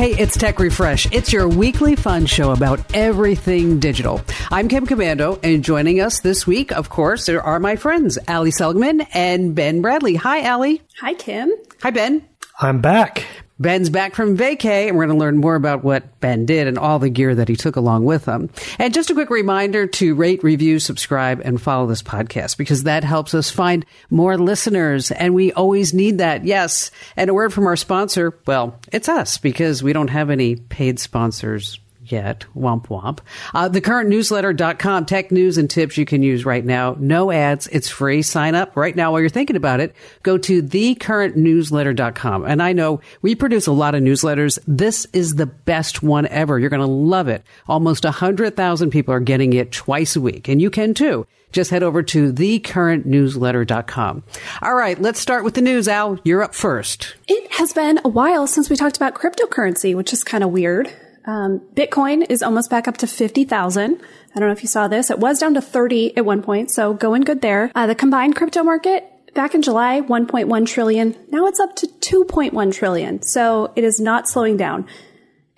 Hey, it's Tech Refresh. It's your weekly fun show about everything digital. I'm Kim Komando, and joining us this week, of course, there are my friends, Ali Seligman and Ben Bradley. Hi, Ali. Hi, Kim. Hi, Ben. I'm back. Ben's back from vacay, and we're going to learn more about what Ben did and all the gear that he took along with him. And just a quick reminder to rate, review, subscribe, and follow this podcast because that helps us find more listeners. And we always need that. Yes. And a word from our sponsor. Well, it's us because we don't have any paid sponsors yet. Womp womp. Uh, thecurrentnewsletter.com, tech news and tips you can use right now. No ads. It's free. Sign up right now while you're thinking about it. Go to thecurrentnewsletter.com. And I know we produce a lot of newsletters. This is the best one ever. You're going to love it. Almost a 100,000 people are getting it twice a week, and you can too. Just head over to thecurrentnewsletter.com. All right, let's start with the news, Al. You're up first. It has been a while since we talked about cryptocurrency, which is kind of weird. Um, Bitcoin is almost back up to 50,000. I don't know if you saw this. It was down to 30 at one point, so going good there. Uh, the combined crypto market back in July, 1.1 trillion. Now it's up to 2.1 trillion. So it is not slowing down.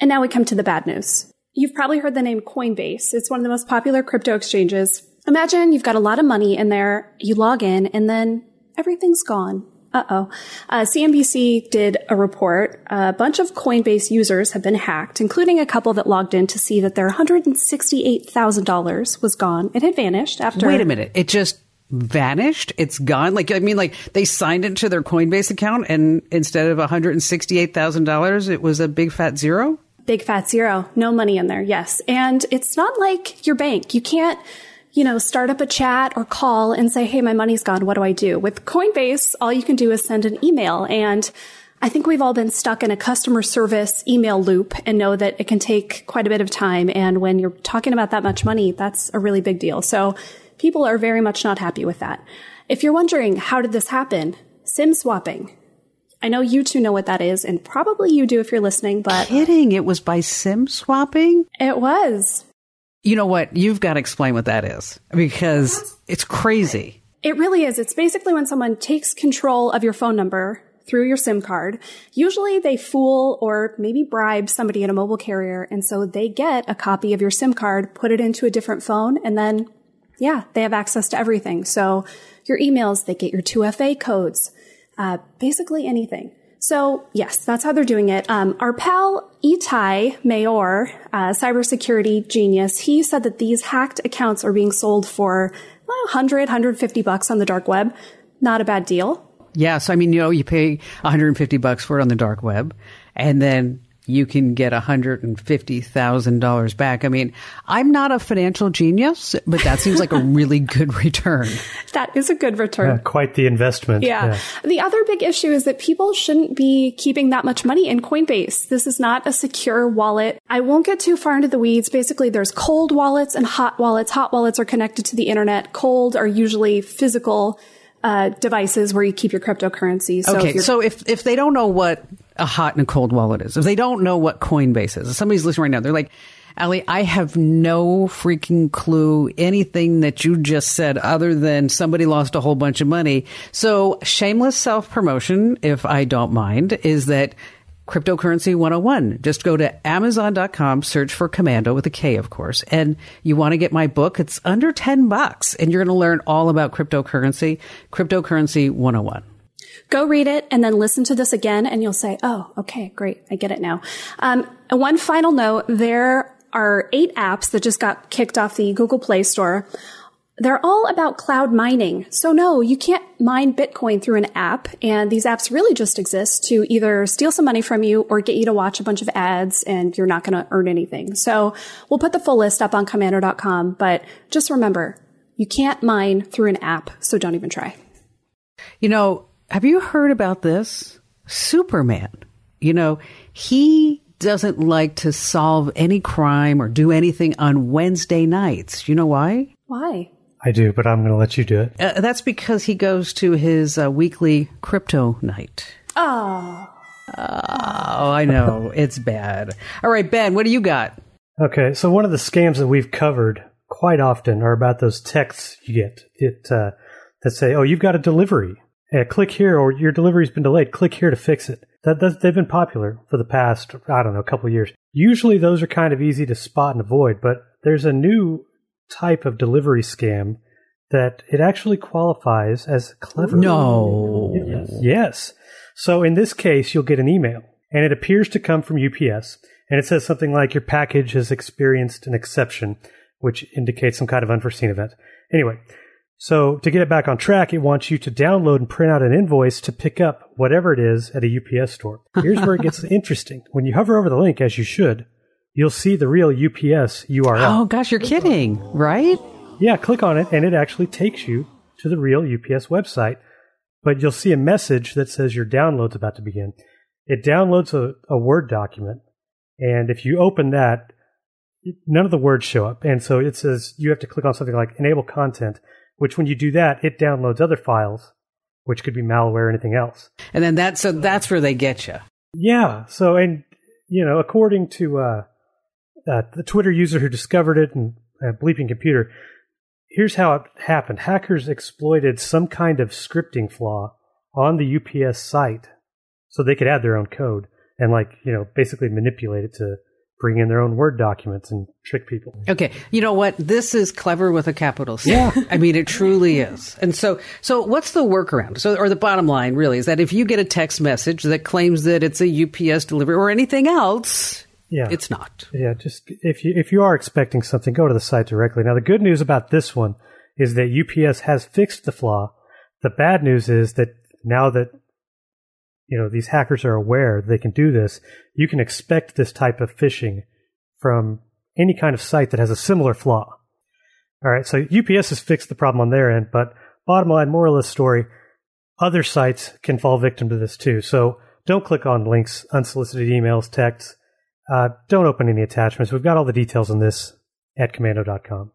And now we come to the bad news. You've probably heard the name Coinbase. It's one of the most popular crypto exchanges. Imagine you've got a lot of money in there, you log in, and then everything's gone. Uh-oh. Uh, CNBC did a report. A bunch of Coinbase users have been hacked, including a couple that logged in to see that their $168,000 was gone. It had vanished after. Wait a minute. It just vanished? It's gone? Like, I mean, like they signed into their Coinbase account and instead of $168,000, it was a big fat zero? Big fat zero. No money in there. Yes. And it's not like your bank. You can't you know, start up a chat or call and say, Hey, my money's gone. What do I do? With Coinbase, all you can do is send an email. And I think we've all been stuck in a customer service email loop and know that it can take quite a bit of time. And when you're talking about that much money, that's a really big deal. So people are very much not happy with that. If you're wondering, how did this happen? SIM swapping. I know you two know what that is, and probably you do if you're listening, but. Kidding. It was by SIM swapping? It was. You know what? You've got to explain what that is because it's crazy. It really is. It's basically when someone takes control of your phone number through your SIM card. Usually they fool or maybe bribe somebody at a mobile carrier. And so they get a copy of your SIM card, put it into a different phone, and then, yeah, they have access to everything. So your emails, they get your 2FA codes, uh, basically anything. So yes, that's how they're doing it. Um, our pal Etay Maor, uh, cybersecurity genius, he said that these hacked accounts are being sold for well, 100, 150 bucks on the dark web. Not a bad deal. Yes, I mean, you know, you pay 150 bucks for it on the dark web, and then you can get $150,000 back. I mean, I'm not a financial genius, but that seems like a really good return. That is a good return. Yeah, quite the investment. Yeah. yeah. The other big issue is that people shouldn't be keeping that much money in Coinbase. This is not a secure wallet. I won't get too far into the weeds. Basically, there's cold wallets and hot wallets. Hot wallets are connected to the internet. Cold are usually physical uh, devices where you keep your cryptocurrency. So okay, if so if if they don't know what a hot and a cold wallet is, if they don't know what Coinbase is, if somebody's listening right now, they're like, Ali, I have no freaking clue anything that you just said other than somebody lost a whole bunch of money. So shameless self promotion, if I don't mind, is that Cryptocurrency 101. Just go to Amazon.com, search for commando with a K, of course. And you want to get my book. It's under 10 bucks and you're going to learn all about cryptocurrency. Cryptocurrency 101. Go read it and then listen to this again and you'll say, Oh, okay, great. I get it now. Um, one final note. There are eight apps that just got kicked off the Google Play Store they're all about cloud mining. So no, you can't mine Bitcoin through an app. And these apps really just exist to either steal some money from you or get you to watch a bunch of ads and you're not going to earn anything. So we'll put the full list up on komando.com, But just remember, you can't mine through an app. So don't even try. You know, have you heard about this? Superman. You know, he doesn't like to solve any crime or do anything on Wednesday nights. You know why? Why? I do, but I'm going to let you do it. Uh, that's because he goes to his uh, weekly crypto night. Oh. Oh, I know. it's bad. All right, Ben, what do you got? Okay, so one of the scams that we've covered quite often are about those texts you get it uh, that say, "Oh, you've got a delivery. Uh, click here, or your delivery's been delayed. Click here to fix it." That, that they've been popular for the past I don't know a couple of years. Usually those are kind of easy to spot and avoid, but there's a new type of delivery scam that it actually qualifies as clever. No. Yes. yes. So in this case, you'll get an email and it appears to come from UPS and it says something like your package has experienced an exception, which indicates some kind of unforeseen event. Anyway, so to get it back on track, it wants you to download and print out an invoice to pick up whatever it is at a UPS store. Here's where it gets interesting. When you hover over the link, as you should, you'll see the real UPS URL. Oh gosh, you're kidding, right? Yeah, click on it and it actually takes you to the real UPS website. But you'll see a message that says your download's about to begin. It downloads a, a Word document, and if you open that, none of the words show up. And so it says you have to click on something like enable content which when you do that, it downloads other files, which could be malware or anything else. And then that's so that's where they get you. Yeah. So, and you know, according to uh, uh, the Twitter user who discovered it and uh, Bleeping Computer, here's how it happened: hackers exploited some kind of scripting flaw on the UPS site, so they could add their own code and, like, you know, basically manipulate it to bring in their own Word documents and trick people. Okay. You know what? This is clever with a capital C. Yeah. I mean, it truly is. And so, so what's the workaround? So, or the bottom line really is that if you get a text message that claims that it's a UPS delivery or anything else, yeah. it's not. Yeah. Just if you, if you are expecting something, go to the site directly. Now, the good news about this one is that UPS has fixed the flaw. The bad news is that now that you know these hackers are aware they can do this, you can expect this type of phishing from any kind of site that has a similar flaw. All right, so UPS has fixed the problem on their end, but bottom line, moral of the story, other sites can fall victim to this too. So don't click on links, unsolicited emails, texts. Uh, don't open any attachments. We've got all the details on this at komando.com.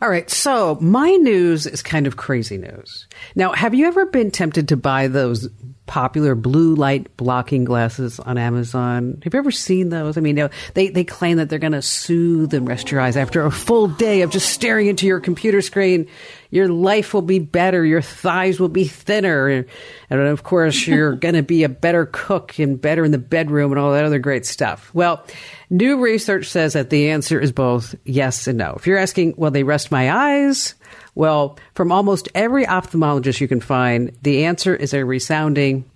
All right. So my news is kind of crazy news. Now, have you ever been tempted to buy those popular blue light blocking glasses on Amazon? Have you ever seen those? I mean, they, they claim that they're going to soothe and rest your eyes after a full day of just staring into your computer screen. Your life will be better. Your thighs will be thinner. And of course, you're going to be a better cook and better in the bedroom and all that other great stuff. Well, new research says that the answer is both yes and no. If you're asking, well, they rest my eyes? Well, from almost every ophthalmologist you can find, the answer is a resounding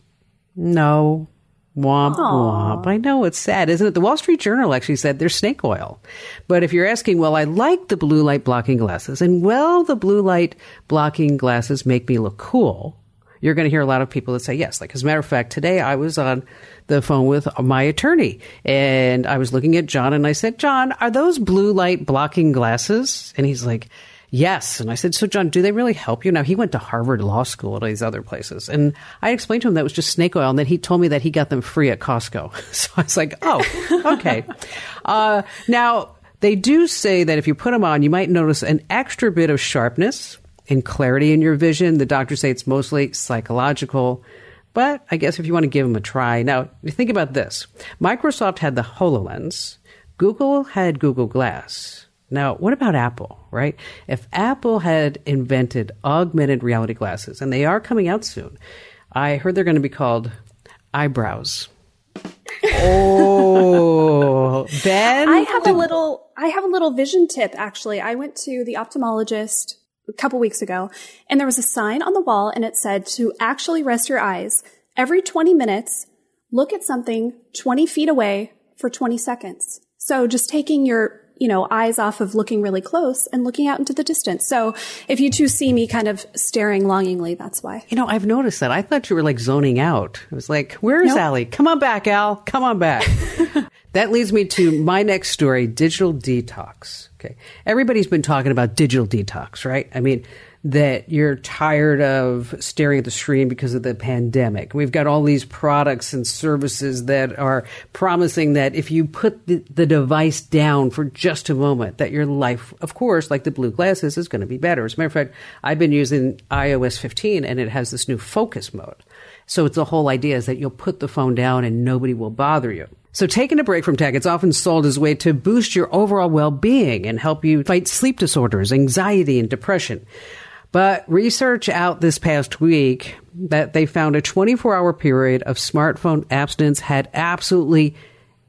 no. Womp Aww. womp. I know it's sad, isn't it? The Wall Street Journal actually said they're snake oil. But if you're asking, well, I like the blue light blocking glasses, and well, the blue light blocking glasses make me look cool, you're going to hear a lot of people that say yes. Like, as a matter of fact, today I was on the phone with my attorney and I was looking at John and I said, John, are those blue light blocking glasses? And he's like, Yes. And I said, So, John, do they really help you? Now, he went to Harvard Law School and all these other places. And I explained to him that it was just snake oil. And then he told me that he got them free at Costco. So I was like, Oh, okay. uh, now, they do say that if you put them on, you might notice an extra bit of sharpness and clarity in your vision. The doctors say it's mostly psychological. But I guess if you want to give them a try. Now, think about this Microsoft had the HoloLens, Google had Google Glass. Now, what about Apple, right? If Apple had invented augmented reality glasses, and they are coming out soon, I heard they're going to be called eyebrows. oh, Ben, I have a little I have a little vision tip actually. I went to the ophthalmologist a couple weeks ago and there was a sign on the wall and it said to actually rest your eyes every 20 minutes, look at something 20 feet away for 20 seconds. So just taking your you know, eyes off of looking really close and looking out into the distance. So if you two see me kind of staring longingly, that's why. You know, I've noticed that. I thought you were like zoning out. I was like, where is Nope. Allie? Come on back, Al. Come on back. that leads me to my next story digital detox. Okay. Everybody's been talking about digital detox, right? I mean, that you're tired of staring at the screen because of the pandemic. We've got all these products and services that are promising that if you put the, the device down for just a moment, that your life, of course, like the blue glasses, is going to be better. As a matter of fact, I've been using iOS 15 and it has this new focus mode. So it's the whole idea is that you'll put the phone down and nobody will bother you. So taking a break from tech, it's often sold as a way to boost your overall well-being and help you fight sleep disorders, anxiety, and depression. But research out this past week that they found a 24 hour period of smartphone abstinence had absolutely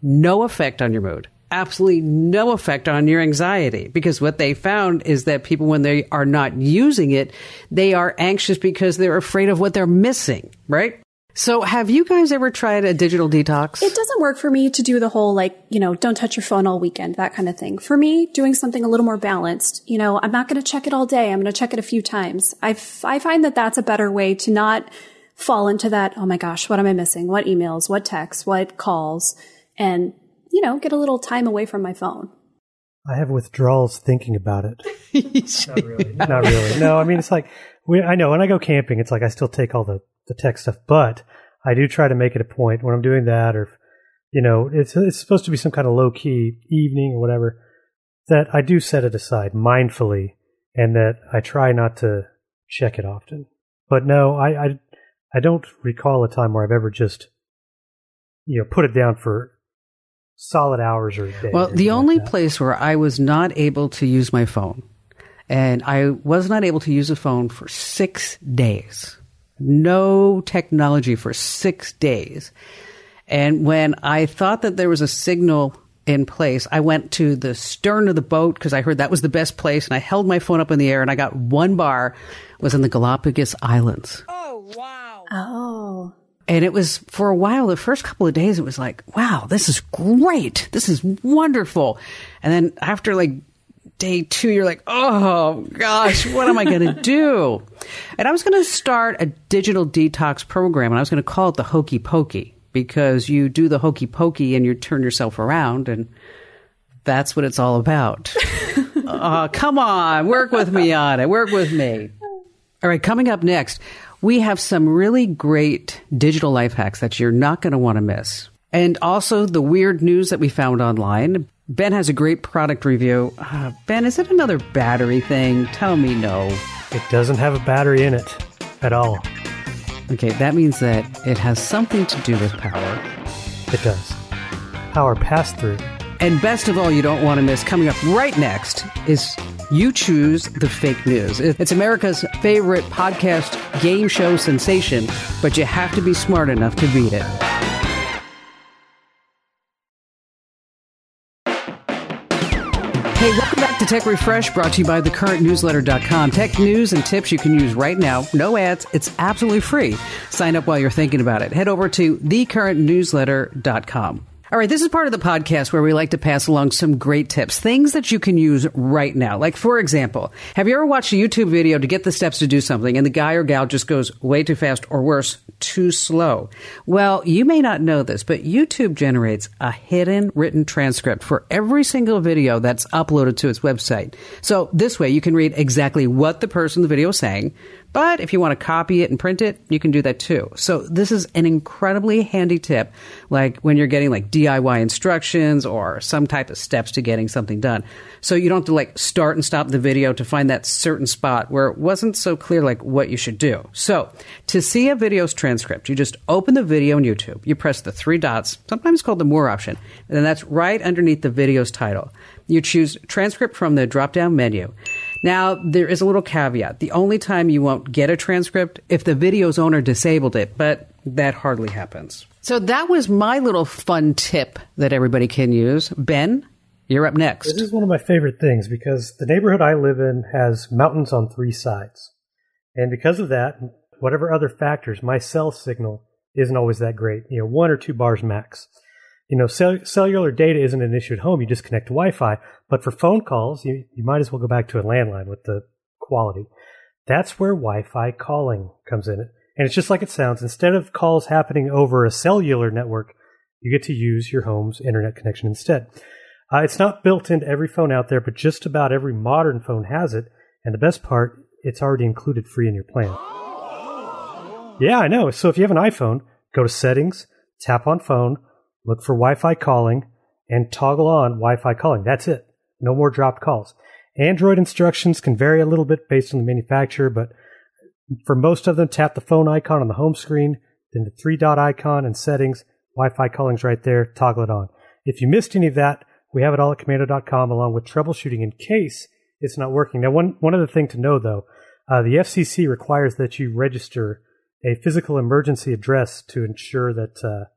no effect on your mood. Absolutely no effect on your anxiety because what they found is that people, when they are not using it, they are anxious because they're afraid of what they're missing, right? So, have you guys ever tried a digital detox? It doesn't work for me to do the whole like, you know, don't touch your phone all weekend, that kind of thing. For me, doing something a little more balanced, you know, I'm not going to check it all day. I'm going to check it a few times. I, f- I find that that's a better way to not fall into that, oh my gosh, what am I missing? What emails, what texts, what calls, and, you know, get a little time away from my phone. I have withdrawals thinking about it. not really. Not really. No, I mean, it's like, we, I know when I go camping, it's like I still take all the the tech stuff, but I do try to make it a point when I'm doing that, or you know, it's it's supposed to be some kind of low key evening or whatever. That I do set it aside mindfully, and that I try not to check it often. But no, I I, I don't recall a time where I've ever just you know put it down for solid hours or a day. Well, the only like place where I was not able to use my phone, and I was not able to use a phone for six days no technology for six days. And when I thought that there was a signal in place, I went to the stern of the boat because I heard that was the best place. And I held my phone up in the air and I got one bar was in the Galapagos Islands. Oh, wow. Oh. And it was for a while, the first couple of days, it was like, wow, this is great. This is wonderful. And then after like day two, you're like, oh gosh, what am I going to do? And I was going to start a digital detox program, and I was going to call it the Hokey Pokey because you do the hokey pokey and you turn yourself around, and that's what it's all about. uh, come on, work with me on it. Work with me. All right, coming up next, we have some really great digital life hacks that you're not going to want to miss. And also the weird news that we found online. Ben has a great product review. Uh, ben, is it another battery thing? Tell me no. It doesn't have a battery in it at all. Okay, that means that it has something to do with power. It does. Power pass through. And best of all, you don't want to miss coming up right next is You Choose the Fake News. It's America's favorite podcast game show sensation, but you have to be smart enough to beat it. Hey, welcome back to Tech Refresh, brought to you by thecurrentnewsletter.com. Tech news and tips you can use right now. No ads. It's absolutely free. Sign up while you're thinking about it. Head over to thecurrentnewsletter.com. All right, this is part of the podcast where we like to pass along some great tips, things that you can use right now. Like, for example, have you ever watched a YouTube video to get the steps to do something and the guy or gal just goes way too fast or worse, too slow? Well, you may not know this, but YouTube generates a hidden written transcript for every single video that's uploaded to its website. So this way you can read exactly what the person in the video is saying, but if you want to copy it and print it, you can do that too. So this is an incredibly handy tip, like when you're getting like DIY instructions or some type of steps to getting something done. So you don't have to like start and stop the video to find that certain spot where it wasn't so clear like what you should do. So to see a video's transcript, you just open the video on YouTube. You press the three dots, sometimes called the more option, and that's right underneath the video's title. You choose transcript from the drop down menu. Now, there is a little caveat. The only time you won't get a transcript if the video's owner disabled it, but that hardly happens. So that was my little fun tip that everybody can use. Ben, you're up next. This is one of my favorite things because the neighborhood I live in has mountains on three sides. And because of that, whatever other factors, my cell signal isn't always that great. You know, one or two bars max you know, cell- cellular data isn't an issue at home. You just connect to Wi-Fi. But for phone calls, you, you might as well go back to a landline with the quality. That's where Wi-Fi calling comes in. And it's just like it sounds. Instead of calls happening over a cellular network, you get to use your home's internet connection instead. Uh, it's not built into every phone out there, but just about every modern phone has it. And the best part, it's already included free in your plan. Yeah, I know. So if you have an iPhone, go to settings, tap on phone, look for Wi-Fi calling, and toggle on Wi-Fi calling. That's it. No more dropped calls. Android instructions can vary a little bit based on the manufacturer, but for most of them, tap the phone icon on the home screen, then the three dot icon and settings. Wi-Fi calling's right there. Toggle it on. If you missed any of that, we have it all at komando.com along with troubleshooting in case it's not working. Now, one, one other thing to know though, Uh, the FCC requires that you register a physical emergency address to ensure that uh,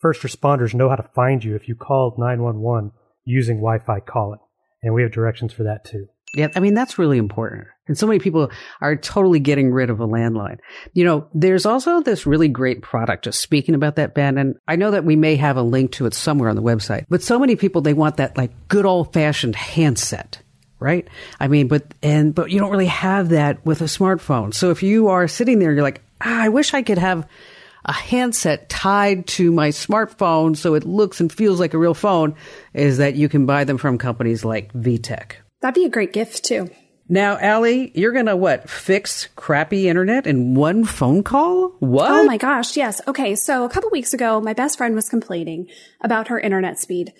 first responders know how to find you if you called 911 using Wi Fi calling. And we have directions for that too. Yeah, I mean, that's really important. And so many people are totally getting rid of a landline. You know, there's also this really great product, just speaking about that, Ben, and I know that we may have a link to it somewhere on the website, but so many people, they want that like good old fashioned handset. Right? I mean, but, and, but you don't really have that with a smartphone. So if you are sitting there, you're like, ah, I wish I could have a handset tied to my smartphone so it looks and feels like a real phone, is that you can buy them from companies like VTech. That'd be a great gift too. Now, Allie, you're gonna what? Fix crappy internet in one phone call? What? Oh my gosh, yes. Okay, so a couple weeks ago, my best friend was complaining about her internet speed.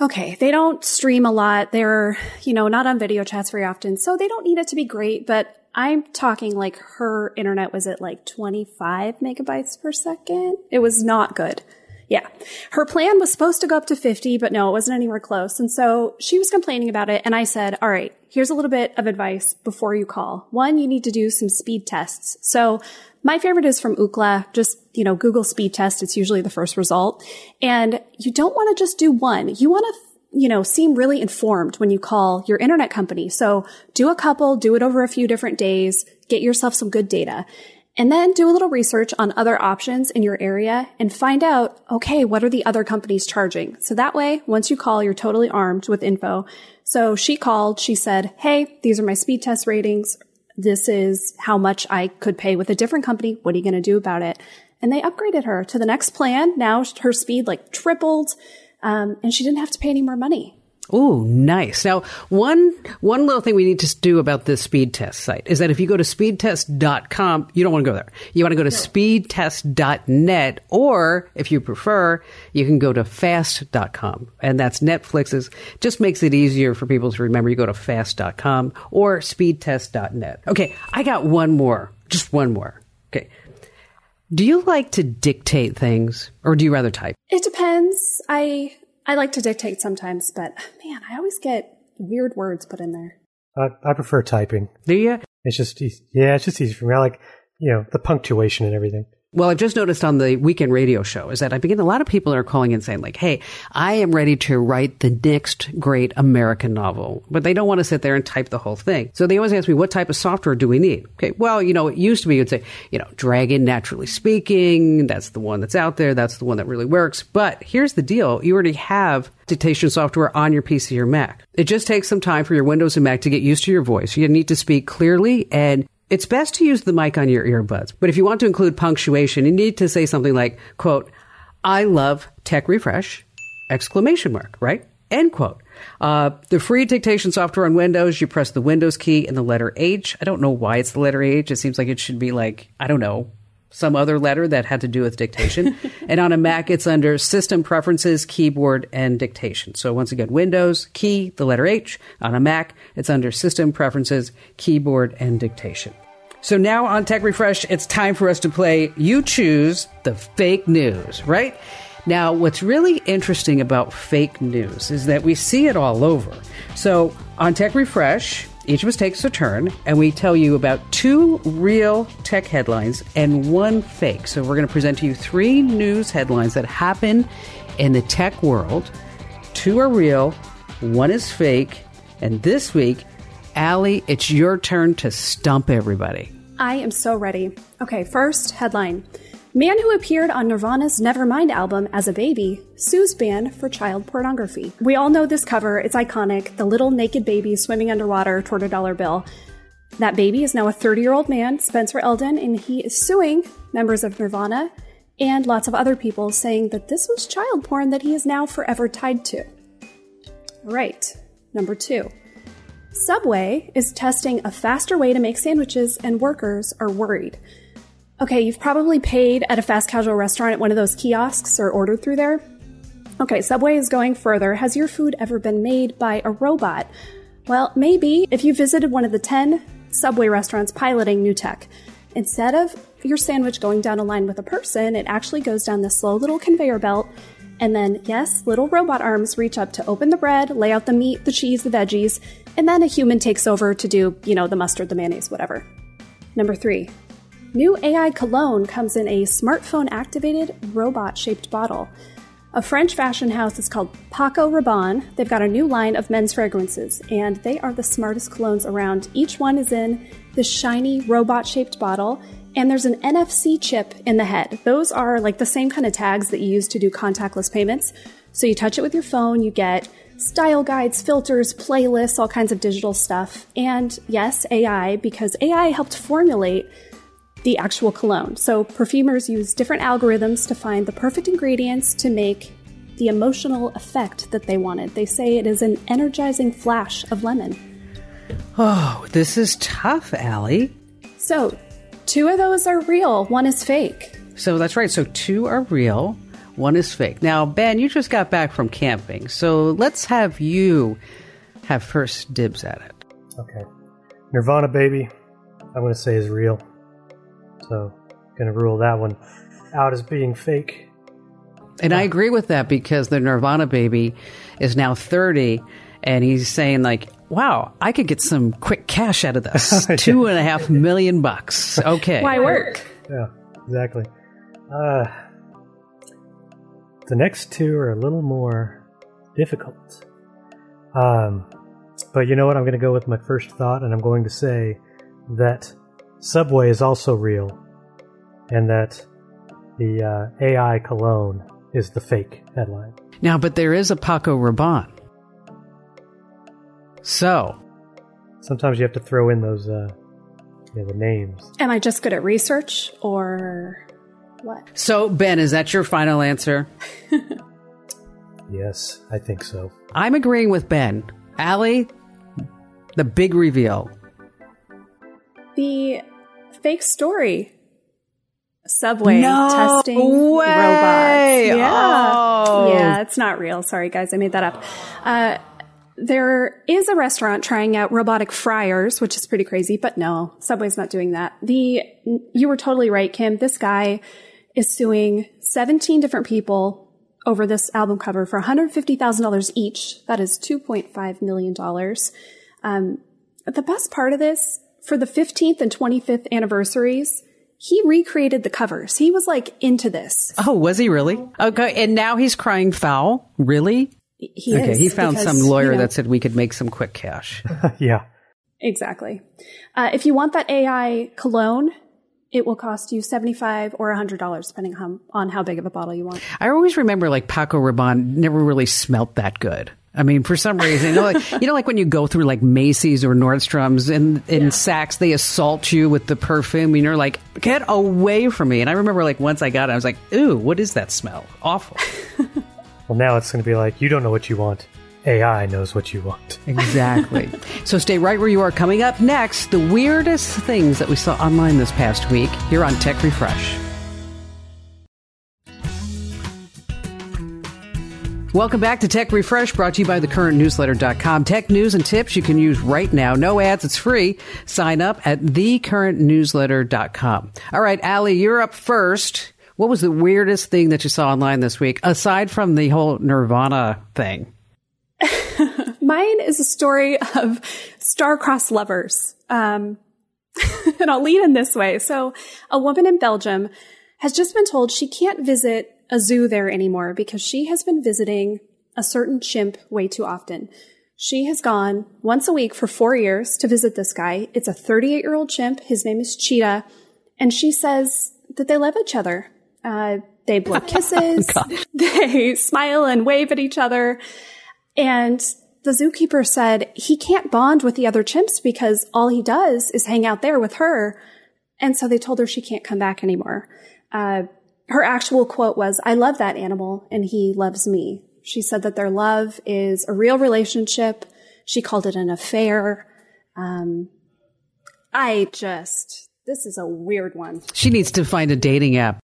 Okay, they don't stream a lot. They're, you know, not on video chats very often, so they don't need it to be great, but I'm talking like her internet was at like 25 megabytes per second. It was not good. Yeah. Her plan was supposed to go up to 50, but no, it wasn't anywhere close. And so she was complaining about it. And I said, all right, here's a little bit of advice before you call. One, you need to do some speed tests. So my favorite is from Ookla. Just, you know, Google speed test. It's usually the first result. And you don't want to just do one. You want to you know, seem really informed when you call your internet company. So do a couple, do it over a few different days, get yourself some good data. And then do a little research on other options in your area and find out, okay, what are the other companies charging? So that way, once you call, you're totally armed with info. So she called, she said, Hey, these are my speed test ratings. This is how much I could pay with a different company. What are you going to do about it? And they upgraded her to the next plan. Now her speed like tripled. Um, and she didn't have to pay any more money. Oh, nice. Now, one one little thing we need to do about this speed test site is that if you go to speedtest.com, you don't want to go there. You want to go to speedtest.net or if you prefer, you can go to fast.com. And that's Netflix's just makes it easier for people to remember. You go to fast.com or speedtest.net. Okay, I got one more. Just one more. Okay. Do you like to dictate things or do you rather type? It depends. I I like to dictate sometimes, but man, I always get weird words put in there. I, I prefer typing. Do you? It's just, easy. yeah, it's just easy for me. I like, you know, the punctuation and everything. Well, I've just noticed on the weekend radio show is that I begin a lot of people are calling and saying like, "Hey, I am ready to write the next great American novel," but they don't want to sit there and type the whole thing. So they always ask me, "What type of software do we need?" Okay, well, you know, it used to be you'd say, you know, Dragon Naturally Speaking, that's the one that's out there, that's the one that really works. But here's the deal: you already have dictation software on your PC or Mac. It just takes some time for your Windows and Mac to get used to your voice. You need to speak clearly and it's best to use the mic on your earbuds. But if you want to include punctuation, you need to say something like, quote, I love tech refresh, exclamation mark, right? End quote. Uh, the free dictation software on Windows, you press the Windows key and the letter H. I don't know why it's the letter H. It seems like it should be like, I don't know, some other letter that had to do with dictation. and on a Mac, it's under System Preferences, Keyboard, and Dictation. So once again, Windows, key, the letter H. On a Mac, it's under System Preferences, Keyboard, and Dictation. So now on Tech Refresh, it's time for us to play You Choose the Fake News, right? Now, what's really interesting about fake news is that we see it all over. So on Tech Refresh, each of us takes a turn and we tell you about two real tech headlines and one fake. So we're going to present to you three news headlines that happen in the tech world. Two are real, one is fake. And this week, Allie, it's your turn to stump everybody. I am so ready. Okay, first headline Man who appeared on Nirvana's Nevermind album as a baby sues band for child pornography. We all know this cover, it's iconic the little naked baby swimming underwater toward a dollar bill. That baby is now a 30 year old man, Spencer Elden, and he is suing members of Nirvana and lots of other people, saying that this was child porn that he is now forever tied to. Right, number two. Subway is testing a faster way to make sandwiches, and workers are worried. Okay, you've probably paid at a fast casual restaurant at one of those kiosks or ordered through there. Okay, Subway is going further. Has your food ever been made by a robot? Well, maybe if you visited one of the 10 Subway restaurants piloting new tech. Instead of your sandwich going down a line with a person, it actually goes down this slow little conveyor belt And then, yes, little robot arms reach up to open the bread, lay out the meat, the cheese, the veggies, and then a human takes over to do, you know, the mustard, the mayonnaise, whatever. Number three, new AI cologne comes in a smartphone activated robot shaped bottle. A French fashion house is called Paco Rabanne. They've got a new line of men's fragrances, and they are the smartest colognes around. Each one is in this shiny robot shaped bottle, and there's an NFC chip in the head. Those are like the same kind of tags that you use to do contactless payments. So you touch it with your phone, you get style guides, filters, playlists, all kinds of digital stuff. And yes, AI, because AI helped formulate the actual cologne. So perfumers use different algorithms to find the perfect ingredients to make the emotional effect that they wanted. They say it is an energizing flash of lemon. Oh, this is tough, Allie. So, two of those are real, one is fake. So that's right. So two are real, one is fake. Now, Ben, you just got back from camping, so let's have you have first dibs at it. Okay. Nirvana Baby, I'm going to say is real. So, going to rule that one out as being fake. And I agree with that because the Nirvana baby is now 30 and he's saying like, wow, I could get some quick cash out of this. Two and a half million bucks. Okay. Why work? Yeah, exactly. Uh, the next two are a little more difficult. Um, but you know what? I'm going to go with my first thought, and I'm going to say that Subway is also real, and that the uh, AI cologne is the fake headline. Now, but there is a Paco Rabanne. So, Sometimes you have to throw in those, uh, you know, the names. Am I just good at research or what? so Ben, is that your final answer? Yes, I think so. I'm agreeing with Ben. Allie, the big reveal. The fake story. Subway No testing way! robots. Yeah. Oh. Yeah, it's not real. Sorry, guys. I made that up. Uh, there is a restaurant trying out robotic fryers, which is pretty crazy, but no, Subway's not doing that. The, you were totally right, Kim. This guy is suing 17 different people over this album cover for $150,000 each. That is $2.5 million. Um, the best part of this, for the 15th and 25th anniversaries, he recreated the covers. He was like into this. Oh, was he really? Okay, and now he's crying foul? Really? He okay, is, he found because, some lawyer you know, that said we could make some quick cash. yeah. Exactly. Uh, if you want that AI cologne, it will cost you 75 or $100, depending on, on how big of a bottle you want. I always remember like Paco Rabanne never really smelt that good. I mean, for some reason, you know, like, you know, like when you go through like Macy's or Nordstrom's and in Yeah. Saks, they assault you with the perfume and you're like, get away from me. And I remember like once I got it, I was like, ooh, what is that smell? Awful. Well, now it's going to be like, you don't know what you want. AI knows what you want. Exactly. so stay right where you are. Coming up next, the weirdest things that we saw online this past week here on Tech Refresh. Welcome back to Tech Refresh, brought to you by thecurrentnewsletter.com. Tech news and tips you can use right now. No ads, it's free. Sign up at thecurrentnewsletter.com. All right, Allie, you're up first. What was the weirdest thing that you saw online this week, aside from the whole Nirvana thing? Mine is a story of star-crossed lovers. Um, and I'll lead in this way. So a woman in Belgium has just been told she can't visit a zoo there anymore because she has been visiting a certain chimp way too often. She has gone once a week for four years to visit this guy. It's a 38 year old chimp. His name is Cheetah. And she says that they love each other. Uh, they blow kisses. they smile and wave at each other. And the zookeeper said he can't bond with the other chimps because all he does is hang out there with her. And so they told her she can't come back anymore. Uh, her actual quote was, I love that animal and he loves me. She said that their love is a real relationship. She called it an affair. Um, I just, this is a weird one. She needs to find a dating app.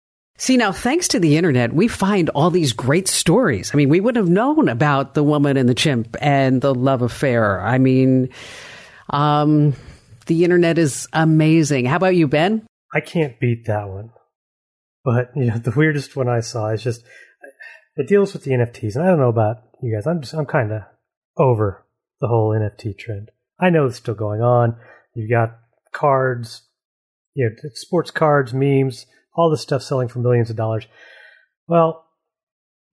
See, now, thanks to the internet, we find all these great stories. I mean, we wouldn't have known about the woman and the chimp and the love affair. I mean, um, the internet is amazing. How about you, Ben? I can't beat that one. But you know, the weirdest one I saw is just It deals with the NFTs, and I don't know about you guys. I'm just I'm kind of over the whole NFT trend. I know it's still going on. You've got cards, you know, sports cards, memes, all this stuff selling for millions of dollars. Well,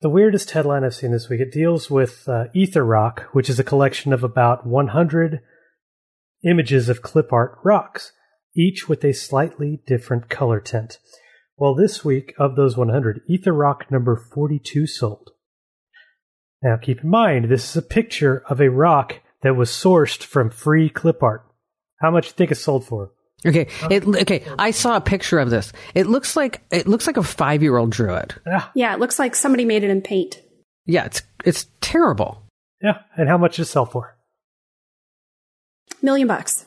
the weirdest headline I've seen this week it deals with uh, Ether Rock, which is a collection of about 100 images of clip art rocks, each with a slightly different color tint. Well, this week of those 100, Ether Rock number 42 sold. Now, keep in mind, this is a picture of a rock that was sourced from free clip art. How much do you think it sold for? Okay, it, okay. I saw a picture of this. It looks like it looks like a five year old drew it. Yeah, Yeah, it looks like somebody made it in paint. Yeah, it's it's terrible. yeah. And how much did it sell for? Million bucks.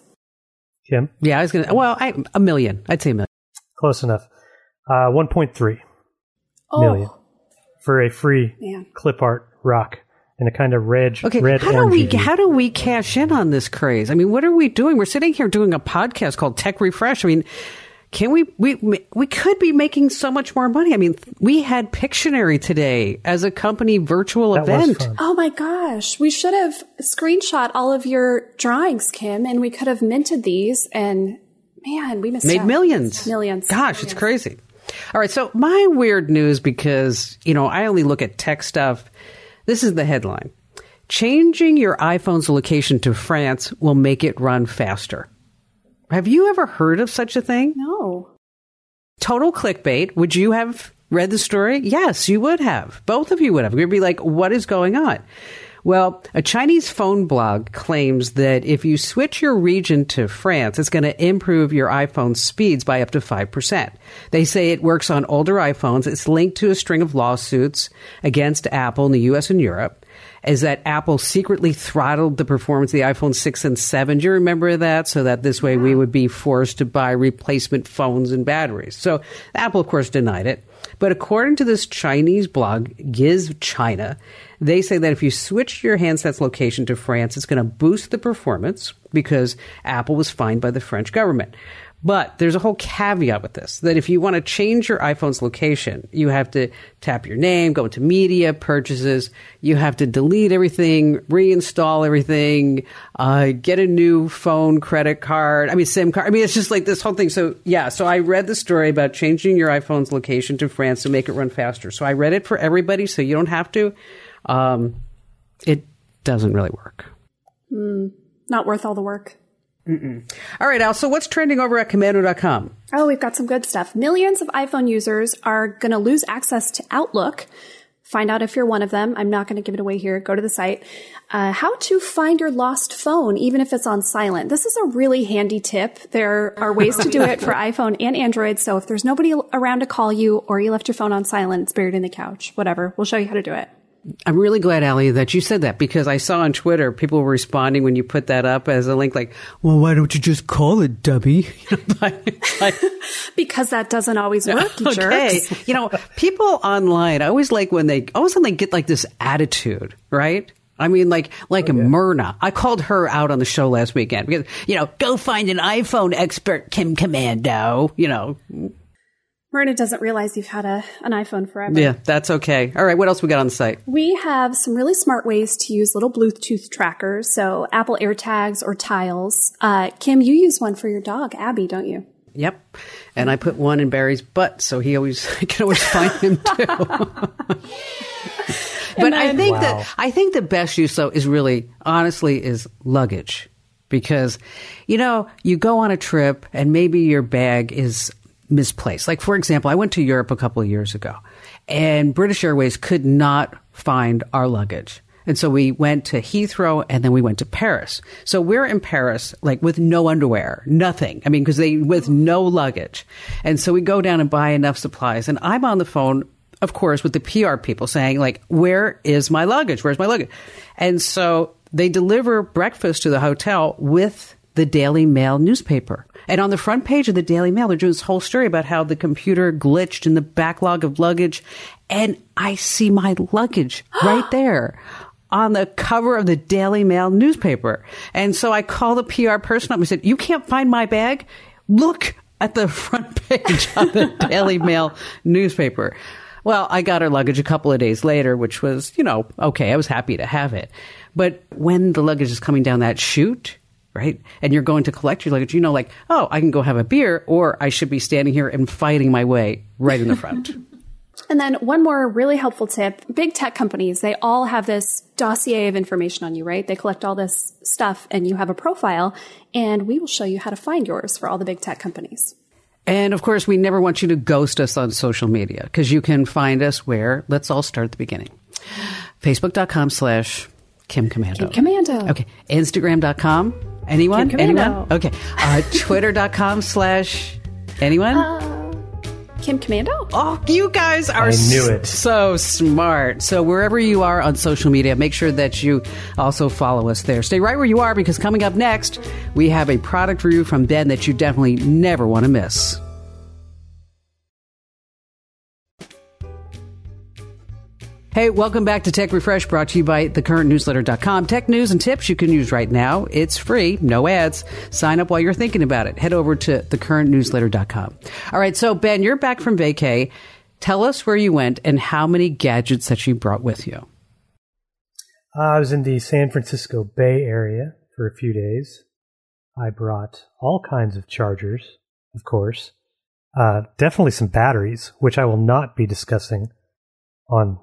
Kim, Yeah, I was gonna. Well, I, a million. I'd say a million. close enough. Uh, 1.3 Oh, million for a free man. clip art rock and a kind of red, Okay, red how do we orangey. how do we cash in on this craze? I mean, what are we doing? We're sitting here doing a podcast called Tech Refresh. I mean, can we we we could be making so much more money? I mean, we had Pictionary today as a company virtual that event. Oh my gosh. We should have screenshot all of your drawings, Kim, and we could have minted these and man, we missed made out. millions. Millions. Gosh, it's crazy. All right, so my weird news because, you know, I only look at tech stuff. This is the headline. Changing your iPhone's location to France will make it run faster. Have you ever heard of such a thing? No. Total clickbait. Would you have read the story? Yes, you would have. Both of you would have. You'd be like, what is going on? Well, a Chinese phone blog claims that if you switch your region to France, it's going to improve your iPhone speeds by up to 5%. They say it works on older iPhones. It's linked to a string of lawsuits against Apple in the US and Europe. Is that Apple secretly throttled the performance of the iPhone 6 and 7? Do you remember that? So that this way we would be forced to buy replacement phones and batteries. So Apple, of course, denied it. But according to this Chinese blog, Gizchina, they say that if you switch your handset's location to France, it's going to boost the performance because Apple was fined by the French government. But there's a whole caveat with this that if you want to change your iPhone's location, you have to tap your name, go into media, purchases, you have to delete everything, reinstall everything, uh, get a new phone, credit card, I mean, SIM card. I mean, it's just like this whole thing. So, yeah, so I read the story about changing your iPhone's location to France to make it run faster. So I read it for everybody so you don't have to. Um, it doesn't really work. Not worth all the work. All right, Al, so what's trending over at komando.com? Oh, we've got some good stuff. Millions of iPhone users are going to lose access to Outlook. Find out if you're one of them. I'm not going to give it away here. Go to the site. Uh, how to find your lost phone, even if it's on silent. This is a really handy tip. There are ways to do it for iPhone and Android. So if there's nobody around to call you or you left your phone on silent, it's buried in the couch, whatever, we'll show you how to do it. I'm really glad, Ali, that you said that because I saw on Twitter people were responding when you put that up as a link, like, well, why don't you just call it Dubby? Like- like, Because that doesn't always work, you okay. jerks. You know, people online, I always like when they, always when they get like this attitude, right? I mean, like, like oh, Myrna. I called her out on the show last weekend because, you know, go find an iPhone expert, Kim Komando, you know. Myrna doesn't realize you've had a, an iPhone forever. Yeah, that's okay. All right. What else we got on the site? We have some really smart ways to use little Bluetooth trackers, so Apple AirTags or Tiles. Uh, Kim, you use one for your dog, Abby, don't you? Yep. And I put one in Barry's butt, so he always I can always find him too. but I think Wow. that I think the best use though is really honestly is luggage. Because, you know, you go on a trip and maybe your bag is misplaced. Like for example, I went to Europe a couple of years ago and British Airways could not find our luggage. And so we went to Heathrow and then we went to Paris. So we're in Paris, like with no underwear, nothing. I mean, because they, with no luggage. And so we go down and buy enough supplies. And I'm on the phone, of course, with the PR people saying, like, where is my luggage? Where's my luggage? And so they deliver breakfast to the hotel with the Daily Mail newspaper. And on the front page of the Daily Mail, they're doing this whole story about how the computer glitched in the backlog of luggage. And I see my luggage right there on the cover of the Daily Mail newspaper. And so I called the PR person up and said, You can't find my bag? Look at the front page of the Daily Mail newspaper. Well, I got her luggage a couple of days later, which was, you know, okay. I was happy to have it. But when the luggage is coming down that chute, right? And you're going to collect your luggage, you know, like, oh, I can go have a beer or I should be standing here and fighting my way right in the front. And then one more really helpful tip. Big tech companies, they all have this dossier of information on you, right? They collect all this stuff and you have a profile and we will show you how to find yours for all the big tech companies. And of course, we never want you to ghost us on social media because you can find us where, let's all start at the beginning. Facebook.com slash Kim Komando. Kim Komando. Okay. Instagram.com. Anyone? Kim Komando. Anyone? Okay. Uh, Twitter.com slash anyone? Uh, Kim Komando. Oh, you guys are I knew it. so smart. So wherever you are on social media, make sure that you also follow us there. Stay right where you are because coming up next, we have a product review from Ben that you definitely never want to miss. Hey, welcome back to Tech Refresh brought to you by thecurrentnewsletter.com. Tech news and tips you can use right now. It's free, no ads. Sign up while you're thinking about it. Head over to thecurrentnewsletter.com. All right, so Ben, you're back from vacay. Tell us where you went and how many gadgets that you brought with you. I was in the San Francisco Bay Area for a few days. I brought all kinds of chargers, of course. Uh, definitely some batteries, which I will not be discussing on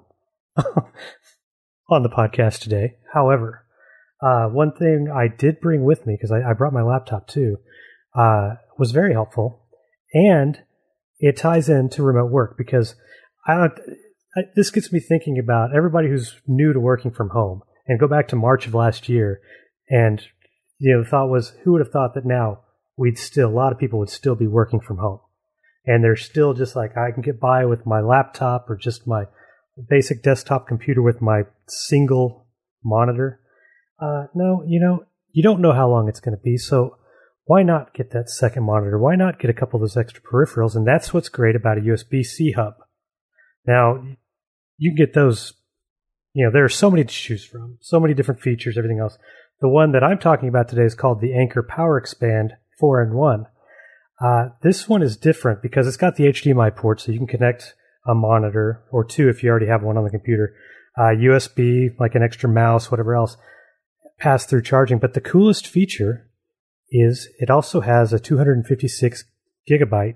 on the podcast today. However, uh, one thing I did bring with me because I, I, brought my laptop too uh, was very helpful, and it ties into remote work because I. I, this gets me thinking about everybody who's new to working from home and go back to March of last year, and you know the thought was who would have thought that now we'd still a lot of people would still be working from home, and they're still just like I can get by with my laptop or just my basic desktop computer with my single monitor. Uh, no, you know, you don't know how long it's going to be, so why not get that second monitor? Why not get a couple of those extra peripherals? And that's what's great about a USB C hub. Now, you can get those, you know, there are so many to choose from, so many different features, everything else. The one that I'm talking about today is called the Anker Power Expand 4 in 1. Uh, this one is different because it's got the HDMI port, so you can connect a monitor or two if you already have one on the computer, uh, USB, like an extra mouse, whatever else, pass through charging. But the coolest feature is it also has a 256 gigabyte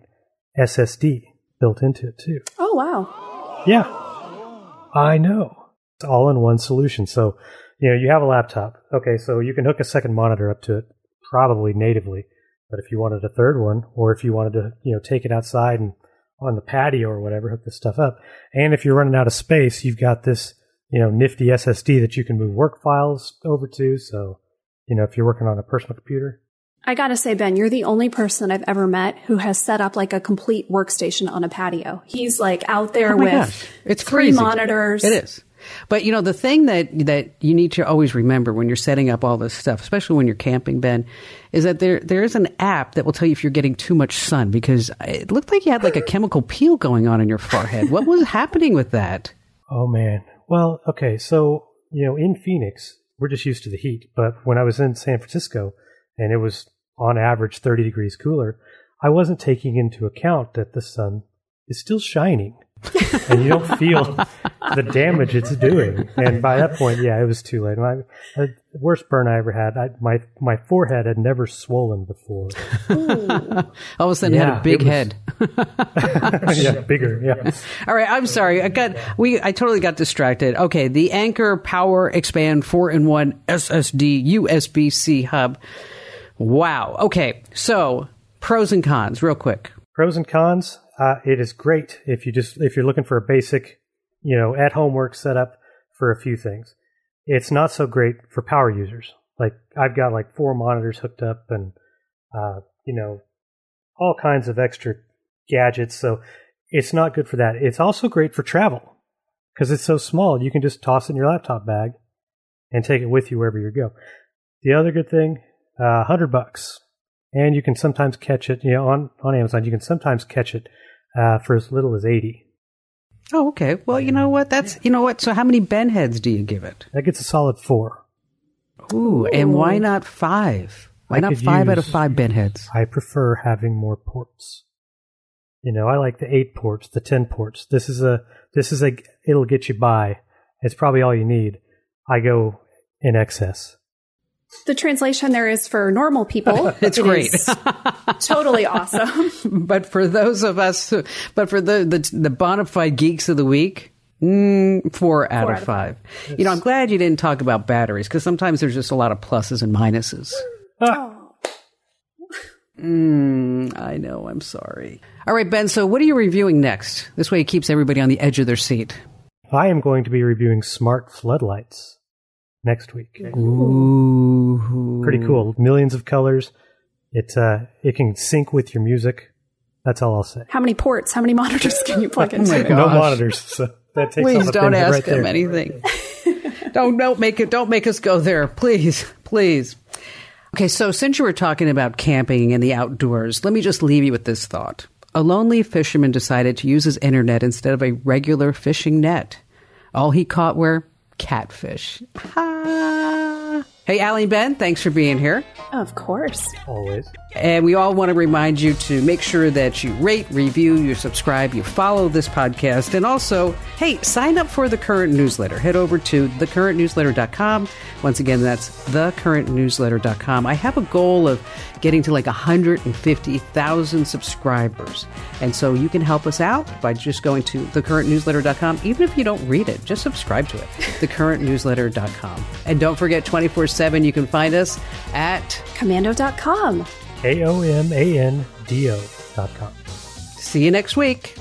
SSD built into it too. Oh, wow. Yeah. I know. It's all in one solution. So, you know, you have a laptop. Okay, so you can hook a second monitor up to it probably natively. But if you wanted a third one, or if you wanted to, you know, take it outside and on the patio or whatever, hook this stuff up. And if you're running out of space, you've got this, you know, nifty SSD that you can move work files over to. So, you know, if you're working on a personal computer. I gotta say, Ben, you're the only person I've ever met who has set up like a complete workstation on a patio. He's like out there Oh with gosh. It's three crazy. monitors. It is. But you know, the thing that, that you need to always remember when you're setting up all this stuff, especially when you're camping, Ben, is that there there is an app that will tell you if you're getting too much sun because it looked like you had like a chemical peel going on in your forehead. What was happening with that? Oh man. Well, okay. So, you know, in Phoenix, we're just used to the heat. But when I was in San Francisco and it was on average 30 degrees cooler, I wasn't taking into account that the sun is still shining and you don't feel the damage it's doing. And by that point, yeah, it was too late. My the worst burn I ever had, I, my my forehead had never swollen before. All of a sudden, it had a big was- head. yeah, bigger. Yeah. All right, I'm sorry. I got we. I totally got distracted. Okay, the Anker Power Expand four in one SSD USB C hub. Wow. Okay, so pros and cons, real quick. Pros and cons. Uh, it is great if you just if you're looking for a basic, you know, at home work setup for a few things. It's not so great for power users. Like I've got like four monitors hooked up and uh, you know all kinds of extra gadgets. So it's not good for that. It's also great for travel because it's so small. You can just toss it in your laptop bag and take it with you wherever you go. The other good thing, uh, hundred bucks, and you can sometimes catch it. You know, on on Amazon, you can sometimes catch it uh, for as little as eighty. Oh, okay. Well, you know what? That's you know what. So, how many Ben heads do you give it? That gets a solid four. Ooh, and why not five? Why I not could five out of use- five Ben heads? I prefer having more ports. You know, I like the eight ports, the ten ports. This is a this is a it'll get you by. It's probably all you need. I go in excess. The translation there is for normal people. It's It great. totally awesome. but for those of us, who, but for the the, the bona fide geeks of the week, mm, four out Four of out of five. You know, I'm glad you didn't talk about batteries because sometimes there's just a lot of pluses and minuses. Oh. Mm, I know. I'm sorry. All right, Ben. So, what are you reviewing next? This way, it keeps everybody on the edge of their seat. I am going to be reviewing smart floodlights next week. Ooh, Pretty cool. Millions of colors. It uh, it can sync with your music. That's all I'll say. How many ports? How many monitors can you plug into? my it? God. No monitors. So that takes all Please don't ask right him there. anything. don't don't make it. Don't make us go there, please, please. Okay, so since you were talking about camping and the outdoors, let me just leave you with this thought. A lonely fisherman decided to use his internet instead of a regular fishing net. All he caught were catfish. Ha. Hey, Allie and Ben, thanks for being here. Of course. Always. And we all want to remind you to make sure that you rate, review, you subscribe, you follow this podcast, and also, hey, sign up for the current newsletter. Head over to thecurrentnewsletter.com. Once again, that's thecurrentnewsletter.com. I have a goal of getting to like 150,000 subscribers. And so you can help us out by just going to thecurrentnewsletter.com. Even if you don't read it, just subscribe to it. thecurrentnewsletter.com. And don't forget 24 7, you can find us at Komando.com. A O M A N D O dot com. See you next week.